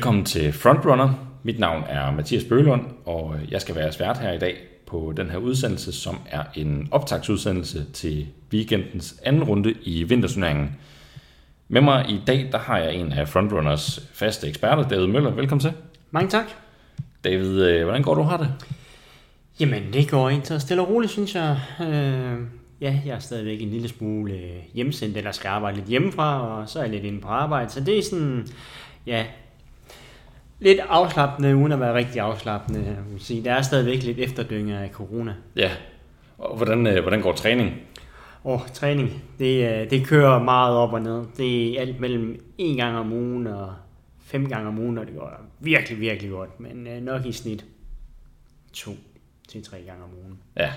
Velkommen til Frontrunner. Mit navn er Mathias Bølund, og jeg skal være svært her i dag på den her udsendelse, som er en optagsudsendelse til weekendens anden runde i vinterturneringen. Med mig i dag, der har jeg en af Frontrunners faste eksperter, David Møller. Velkommen til. Mange tak. David, øh, hvordan går du har det? Jamen, det går ind til stille og roligt, synes jeg. Øh, ja, jeg er stadigvæk en lille smule øh, hjemsendt, eller skal arbejde lidt hjemmefra, og så er jeg lidt inde på arbejde. Så det er sådan, ja, lidt afslappende, uden at være rigtig afslappende. Jeg vil sige. Der er stadigvæk lidt efterdønger af corona. Ja, og hvordan, øh, hvordan går træning? Og træning, det, øh, det kører meget op og ned. Det er alt mellem en gang om ugen og fem gange om ugen, og det går virkelig, virkelig godt. Men øh, nok i snit to til tre gange om ugen. Ja,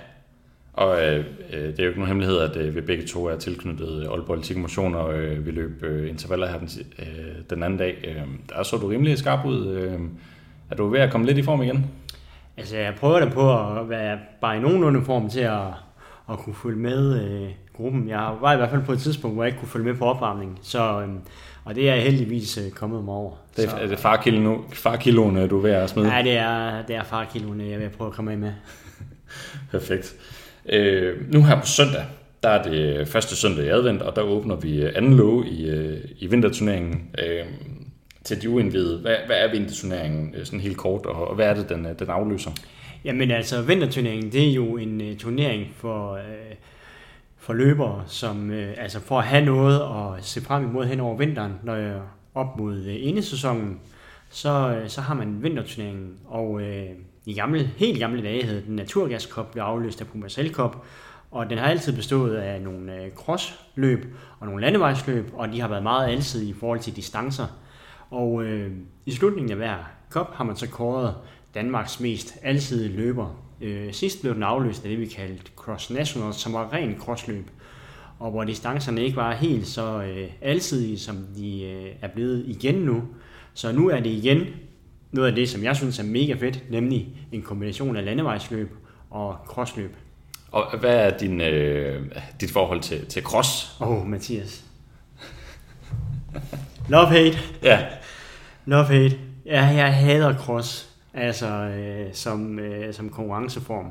og øh, øh, det er jo ikke nogen hemmelighed, at øh, vi begge to er tilknyttet Aalborg Atletik Motion, og øh, vi løb øh, intervaller her den, øh, den anden dag. Øh, der så du rimelig skarp ud. Øh, er du ved at komme lidt i form igen? Altså, jeg prøver da på at være bare i nogenlunde form til at, at kunne følge med øh, gruppen. Jeg var i hvert fald på et tidspunkt, hvor jeg ikke kunne følge med på opvarmningen. Så, øh, og det er jeg heldigvis øh, kommet mig over. Det er, så, er det farkiloen, farkiloen, du er ved at smide? Ja, det er, det er farkiloen, jeg at prøve at komme af med. Perfekt. Øh, nu her på søndag, der er det første søndag i advent, og der åbner vi øh, anden låge i, øh, i vinterturneringen. Øh, til de uindvidede, hvad, hvad er vinterturneringen øh, sådan helt kort, og, og hvad er det, den, den afløser? Jamen altså, vinterturneringen, det er jo en uh, turnering for, uh, for løbere, som uh, altså for at have noget at se frem imod hen over vinteren, når jeg op mod uh, indesæsonen, så, uh, så har man vinterturneringen, og uh, i gamle, helt gamle dage hed den naturgaskop, blev afløst af Puma Cup, og den har altid bestået af nogle øh, crossløb og nogle landevejsløb, og de har været meget alsidige i forhold til distancer. Og øh, i slutningen af hver kop har man så kåret Danmarks mest alsidige løber. Øh, sidst blev den afløst af det, vi kaldte Cross National, som var ren crossløb, og hvor distancerne ikke var helt så øh, alsidige, som de øh, er blevet igen nu. Så nu er det igen noget af det, som jeg synes er mega fedt, nemlig en kombination af landevejsløb og crossløb. Og hvad er din, øh, dit forhold til, til cross? Åh, oh, Mathias. Love hate. Ja. Love hate. Ja, jeg hader cross, altså øh, som, øh, som konkurrenceform.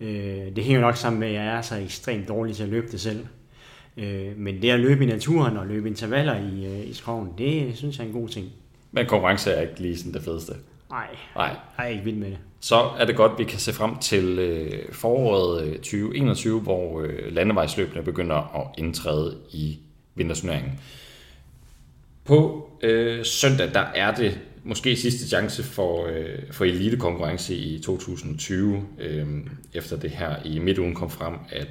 Øh, det hænger nok sammen med, at jeg er så ekstremt dårlig til at løbe det selv. Øh, men det at løbe i naturen og løbe intervaller i, øh, i skoven, det synes jeg er en god ting. Men konkurrence er ikke lige sådan det fedeste. Nej, Nej. jeg er ikke vild med det. Så er det godt, at vi kan se frem til øh, foråret 2021, hvor øh, landevejsløbene begynder at indtræde i vinterturneringen. På øh, søndag, der er det måske sidste chance for, øh, for elitekonkurrence i 2020, øh, efter det her i midtugen kom frem, at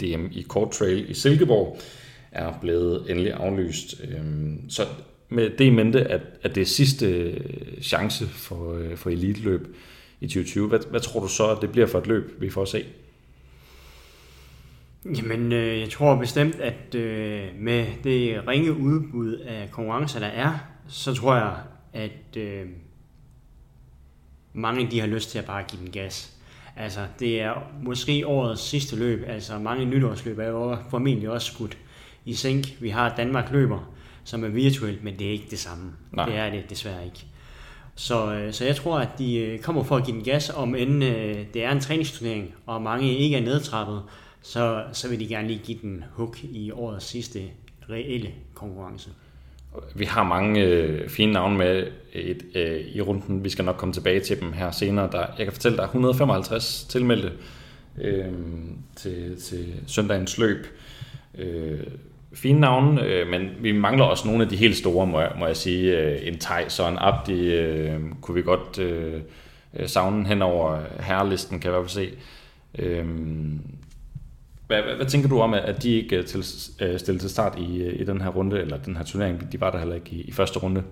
DM i Court Trail i Silkeborg er blevet endelig aflyst. Øh, så med det i mente, at, at det er sidste øh, chance for, øh, for elitløb i 2020, hvad, hvad tror du så, at det bliver for et løb, vi får se? Jamen, øh, jeg tror bestemt, at øh, med det ringe udbud af konkurrencer, der er, så tror jeg, at øh, mange de har lyst til at bare give den gas. Altså, det er måske årets sidste løb. Altså, mange nytårsløb er jo formentlig også skudt i sænk. Vi har Danmark løber, som er virtuelt, men det er ikke det samme. Nej. Det er det desværre ikke. Så, øh, så jeg tror, at de øh, kommer for at give den gas, om end øh, det er en træningsturnering, og mange ikke er nedtrappet, så, så vil de gerne lige give den hook i årets sidste reelle konkurrence. Vi har mange øh, fine navne med et, øh, i runden. Vi skal nok komme tilbage til dem her senere. Der, jeg kan fortælle dig 155 tilmeldte øh, til, til søndagens løb. Øh, fine navne, øh, men vi mangler også nogle af de helt store, må jeg, må jeg sige. Øh, en Thijs og en Abdi øh, kunne vi godt øh, øh savne hen over herrelisten, kan jeg i hvert fald se. Øh, hvad, hvad, hvad tænker du om, at de ikke øh, til, øh, stillet til start i, øh, i den her runde, eller den her turnering? De var der heller ikke i, i første runde.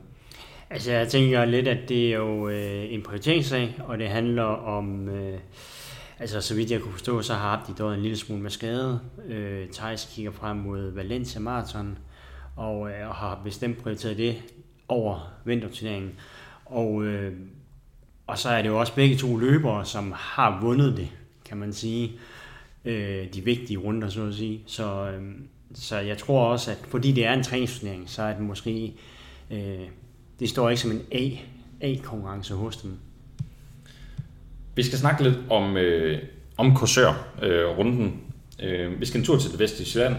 Altså, jeg tænker lidt, at det er jo øh, en prioriteringssag, og det handler om... Øh, altså, så vidt jeg kunne forstå, så har de dog en lille smule med skade. Øh, Thijs kigger frem mod Valencia Marathon, og, øh, og har bestemt prioriteret det over vinterturneringen. Og, øh, og så er det jo også begge to løbere, som har vundet det, kan man sige øh, de vigtige runder, så at sige. Så, øh, så jeg tror også, at fordi det er en træningsturnering, så er det måske øh, det står ikke som en A, A-konkurrence hos dem. Vi skal snakke lidt om, øh, om Korsør-runden. Øh, øh, vi skal en tur til det vestlige Sjælland,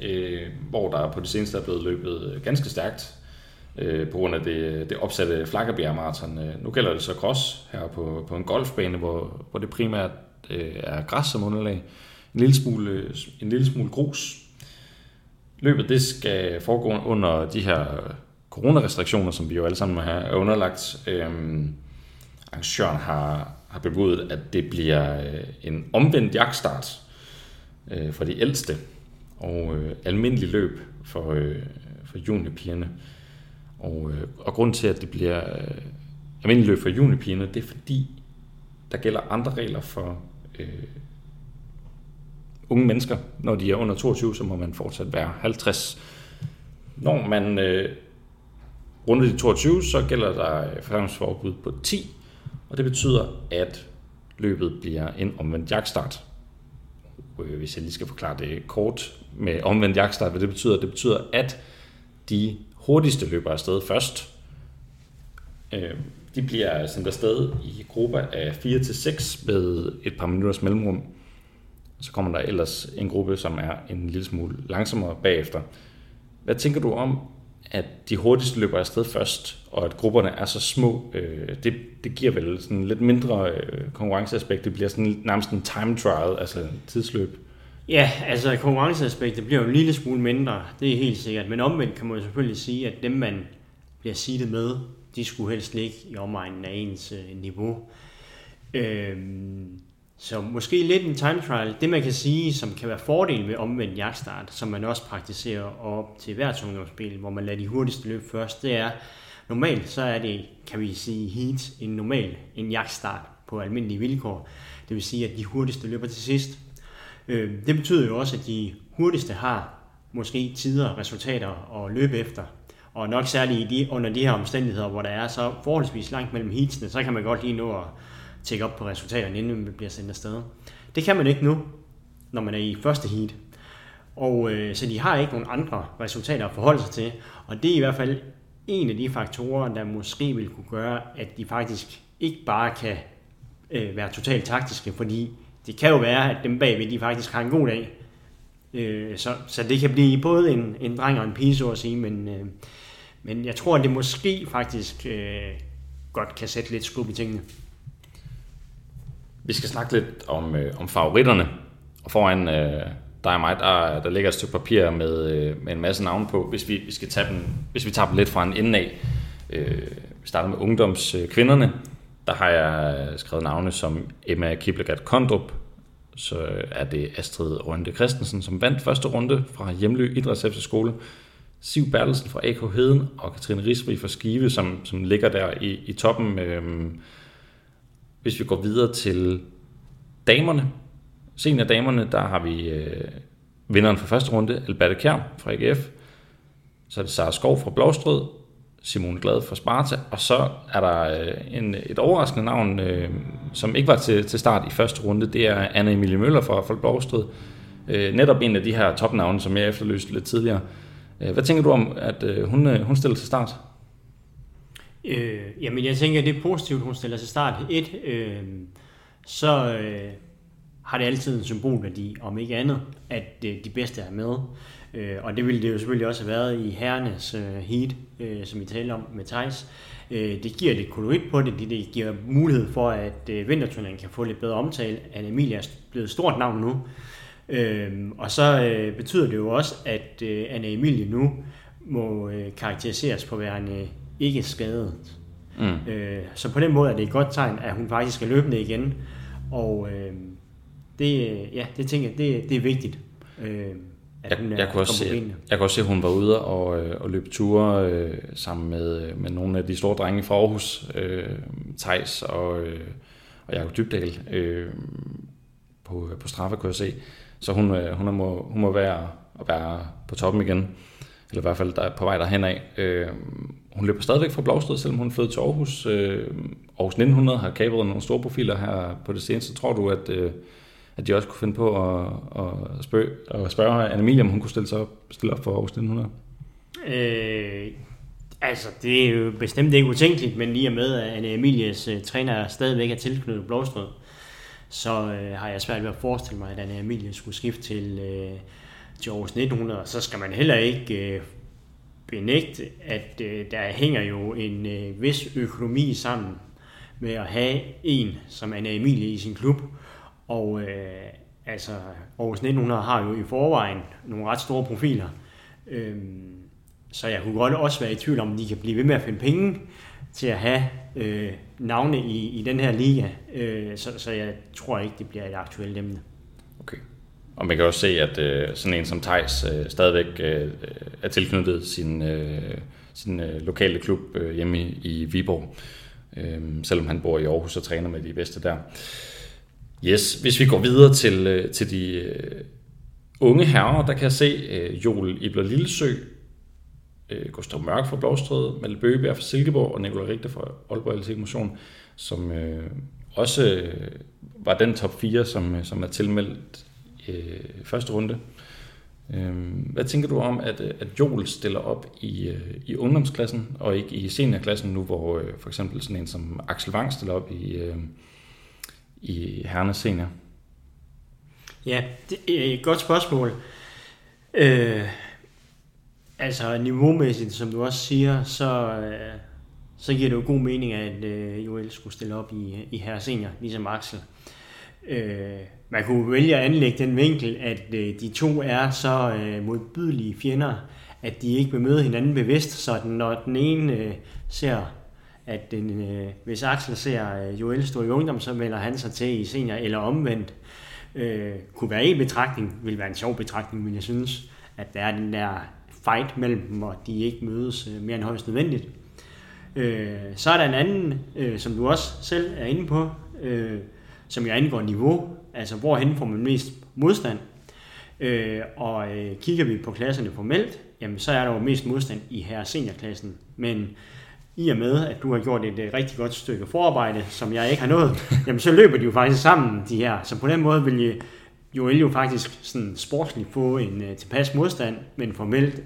øh, hvor der på det seneste er blevet løbet øh, ganske stærkt øh, på grund af det, det opsatte Flakkerbjerg Øh, nu gælder det så cross her på, på en golfbane, hvor, hvor det primært øh, er græs som underlag. En lille smule, en lille smule grus. Løbet det skal foregå under de her coronarestriktioner, som vi jo alle sammen er underlagt. Øhm, arrangøren har, har bebudet, at det bliver øh, en omvendt jagtstart øh, for de ældste og øh, almindelig løb for, øh, for juniorpigerne. Og, øh, og grund til, at det bliver øh, almindelig løb for juniorpigerne, det er fordi, der gælder andre regler for øh, unge mennesker. Når de er under 22, så må man fortsat være 50. Når man øh, runder de 22, så gælder der øh, forsamlingsforbud på 10, og det betyder, at løbet bliver en omvendt jagtstart. Øh, hvis jeg lige skal forklare det kort med omvendt jagtstart, hvad det betyder, det betyder, at de hurtigste løber afsted først. Øh, de bliver sendt afsted i grupper af 4 til 6 med et par minutters mellemrum. Så kommer der ellers en gruppe, som er en lille smule langsommere bagefter. Hvad tænker du om, at de hurtigste løber afsted først, og at grupperne er så små? Øh, det, det giver vel sådan lidt mindre øh, konkurrenceaspekt. Det bliver sådan nærmest en time trial, altså en tidsløb. Ja, altså konkurrenceaspektet bliver jo en lille smule mindre, det er helt sikkert. Men omvendt kan man jo selvfølgelig sige, at dem man bliver seedet med, de skulle helst ligge i omegnen af ens øh, niveau. Øhm, så måske lidt en time trial. Det man kan sige, som kan være fordel ved omvendt jagtstart, som man også praktiserer op til hvert ungdomsspil, hvor man lader de hurtigste løbe først, det er, normalt så er det, kan vi sige, heat en normal, en jagtstart på almindelige vilkår. Det vil sige, at de hurtigste løber til sidst. Øh, det betyder jo også, at de hurtigste har måske tider og resultater at løbe efter. Og nok særligt i de, under de her omstændigheder, hvor der er så forholdsvis langt mellem heatsene, så kan man godt lige nå at tjekke op på resultaterne, inden man bliver sendt afsted. Det kan man ikke nu, når man er i første heat. Og øh, så de har ikke nogen andre resultater at forholde sig til. Og det er i hvert fald en af de faktorer, der måske vil kunne gøre, at de faktisk ikke bare kan øh, være totalt taktiske, fordi det kan jo være, at dem bagved, de faktisk har en god dag. Øh, så, så det kan blive både en, en dreng og en pige, så at sige, men, øh, men jeg tror, at det måske faktisk øh, godt kan sætte lidt skub i tingene. Vi skal snakke lidt om, øh, om favoritterne. Og foran øh, dig og mig, der, der ligger et stykke papir med, øh, med en masse navne på. Hvis vi, vi skal tage dem, hvis vi tager dem lidt fra en ende af. Øh, vi starter med ungdomskvinderne. Der har jeg øh, skrevet navne som Emma Kiblegat Kondrup, så er det Astrid Rønde Christensen, som vandt første runde fra Hjemlø Idrætsefterskole, Siv Bertelsen fra AK Heden og Katrine Risfri fra Skive, som, som ligger der i, i toppen. Øhm, hvis vi går videre til damerne, af damerne, der har vi øh, vinderen fra første runde, Alberte Kjær fra AGF. Så er det Sara Skov fra Blåstrød, Simone Glad fra Sparta, og så er der øh, en, et overraskende navn, øh, som ikke var til, til start i første runde, det er Anna Emilie Møller fra Folkblåstred. Øh, netop en af de her topnavne, som jeg efterlyste lidt tidligere. Øh, hvad tænker du om, at øh, hun, øh, hun stiller til start? Øh, jamen, jeg tænker, det er positivt, hun stiller til start. Et, øh, så øh, har det altid en symbolværdi, om ikke andet, at øh, de bedste er med. Øh, og det ville det jo selvfølgelig også have været i herrenes øh, heat, øh, som vi talte om med Thijs. Øh, det giver lidt kolorit på det, det, det giver mulighed for, at øh, vinterturneringen kan få lidt bedre omtale. Anne Emilia er blevet et stort navn nu. Øh, og så øh, betyder det jo også, at øh, Anne Emilie nu må øh, karakteriseres på værende være en øh, ikke skadet. Mm. Øh, så på den måde er det et godt tegn, at hun faktisk er løbende igen. Og øh, det, ja, det tænker jeg, det, det er vigtigt. Øh, at jeg, hun er, jeg, kunne også se, jeg kunne også se, at hun var ude og, øh, og løbe ture øh, sammen med, med nogle af de store drenge fra Aarhus, øh, Tejs og, øh, og Jakob Dybdal, øh, på, på straffe, kunne jeg se. Så hun, øh, hun, må, hun må være, at være på toppen igen, eller i hvert fald der, på vej derhen af. Øh, hun løber stadigvæk fra Blåsted, selvom hun flyttede til Aarhus. Øh, Aarhus 1900 har kabret nogle store profiler her på det seneste. Tror du, at, øh, at de også kunne finde på at, at, spørge, at spørge Anne Emilie, om hun kunne stille sig op, stille op for Aarhus 1900? Øh, Altså, det er jo bestemt ikke utænkeligt, men lige med, at Anne Emilies øh, træner stadigvæk er tilknyttet Blåstrød, så øh, har jeg svært ved at forestille mig, at Anne Emilie skulle skifte til, Øh, til Aarhus 1900. Så skal man heller ikke uh, benægte, at øh, der hænger jo en øh, vis økonomi sammen med at have en som Anna Emilie i sin klub. Og øh, altså, Aarhus 1900 har jo i forvejen nogle ret store profiler. Uh, så jeg kunne godt også være i tvivl om, de kan blive ved med at finde penge til at have øh, navne i, i den her liga. Øh, så, så jeg tror ikke, det bliver et aktuelt emne. Og man kan også se, at øh, sådan en som Tejs øh, stadigvæk øh, øh, er tilknyttet sin, øh, sin øh, lokale klub øh, hjemme i, i Viborg. Øh, selvom han bor i Aarhus og træner med de bedste der. Yes, hvis vi går videre til, øh, til de øh, unge herrer, der kan jeg se øh, Joel Ibler Lillesø øh, Gustav Mørk fra Blåstræde, Malte Bøgebjerg fra Silkeborg og Nikolaj Richter fra Aalborg Atletik Motion, som øh, også øh, var den top 4, som, øh, som er tilmeldt øh, første runde. Øh, hvad tænker du om, at, øh, at Joel stiller op i, øh, i ungdomsklassen og ikke i seniorklassen nu, hvor øh, for eksempel sådan en som Axel Wang stiller op i, øh, i Hernes Senior? Ja, det er et godt spørgsmål. Øh, Altså niveaumæssigt, som du også siger, så, øh, så giver det jo god mening, at øh, Joel skulle stille op i, i her senior, ligesom Axel. Øh, Øh, man kunne vælge at anlægge den vinkel, at øh, de to er så øh, modbydelige fjender, at de ikke vil møde hinanden bevidst, så når den ene øh, ser, at den, øh, hvis Axel ser øh, Joel stå i ungdom, så melder han sig til i senior, eller omvendt, øh, kunne være en betragtning, vil være en sjov betragtning, men jeg synes, at der er den der fight mellem dem, og de ikke mødes øh, mere end højst nødvendigt. Øh, så er der en anden, øh, som du også selv er inde på, øh, som jo angår niveau, altså hvorhen får man mest modstand. Øh, og øh, kigger vi på klasserne formelt, jamen så er der jo mest modstand i her seniorklassen. Men i og med, at du har gjort et øh, rigtig godt stykke forarbejde, som jeg ikke har nået, jamen så løber de jo faktisk sammen, de her. Så på den måde vil jeg Joel jo faktisk sådan sportsligt få en uh, tilpas modstand, men formelt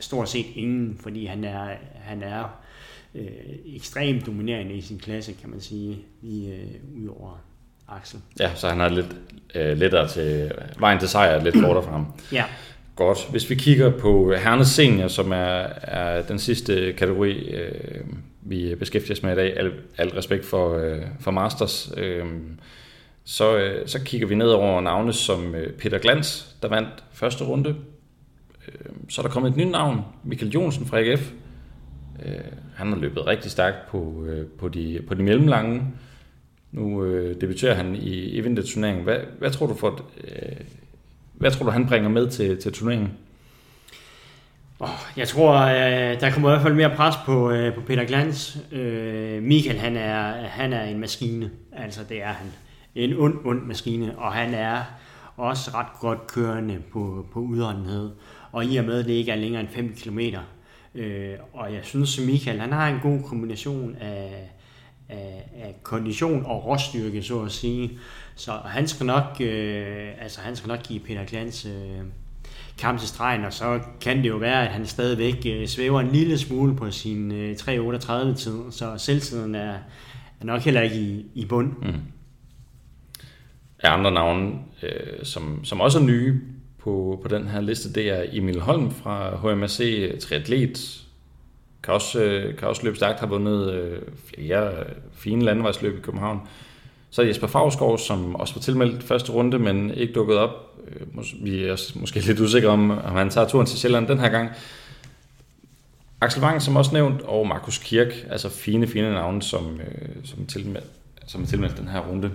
stort set ingen, fordi han er, han er uh, ekstremt dominerende i sin klasse, kan man sige, lige uh, ud over Axel. Ja, så han har lidt uh, lettere til vejen til sejr, lidt kortere for ham. Ja. Godt. Hvis vi kigger på Hernes Senior, som er, er den sidste kategori, øh, vi beskæftiger os med i dag, al, al respekt for, øh, for Masters, øh, så, øh, så kigger vi ned over navne som øh, Peter Glans, der vandt første runde. Øh, så er der kommet et nyt navn, Michael Jonsen fra AGF. Øh, han har løbet rigtig stærkt på, øh, på, de, på de mellemlange. Nu øh, debuterer han i, i vinterturneringen. Hvad, hvad tror du for, øh, hvad tror du han bringer med til, til turneringen? Oh, jeg tror, øh, der kommer i hvert fald mere pres på, øh, på Peter Glans. Øh, Michael, han er, han er en maskine. Altså, det er han en ond, ond maskine, og han er også ret godt kørende på, på udholdenhed. Og i og med, at det ikke er længere end 5 km. Øh, og jeg synes, Michael han har en god kombination af, af, af kondition og råstyrke, så at sige. Så han skal nok, øh, altså, han skal nok give Peter Glans øh, kamp til stregen, og så kan det jo være, at han stadigvæk øh, svæver en lille smule på sin øh, 3.38 tid, så selvtiden er, er nok heller ikke i, i bund. Mm af andre navne, øh, som, som også er nye på, på den her liste, det er Emil Holm fra HMRC Triatlet. Kan også, øh, kan også løbe stærkt, har vundet øh, flere fine landevejsløb i København. Så er Jesper Favsgaard, som også var tilmeldt første runde, men ikke dukket op. Øh, vi er også måske lidt usikre om, om han tager turen til Sjælland den her gang. Axel Wang, som også nævnt, og Markus Kirk, altså fine, fine navne, som, øh, som, tilmeldt, som er tilmeldt den her runde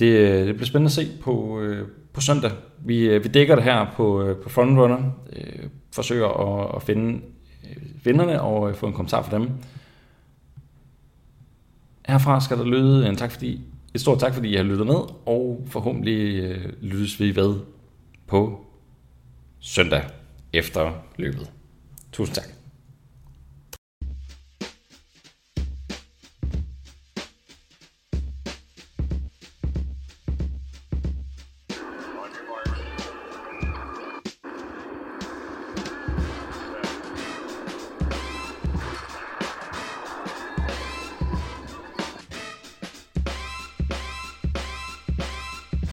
det, øh, det bliver spændende at se på, øh, på søndag. Vi, øh, vi dækker det her på, øh, på Frontrunner, øh, forsøger at, at finde øh, vinderne og øh, få en kommentar fra dem. Herfra skal der lyde en tak fordi, et stort tak, fordi I har lyttet med, og forhåbentlig øh, lyttes vi ved på søndag efter løbet. Tusind tak.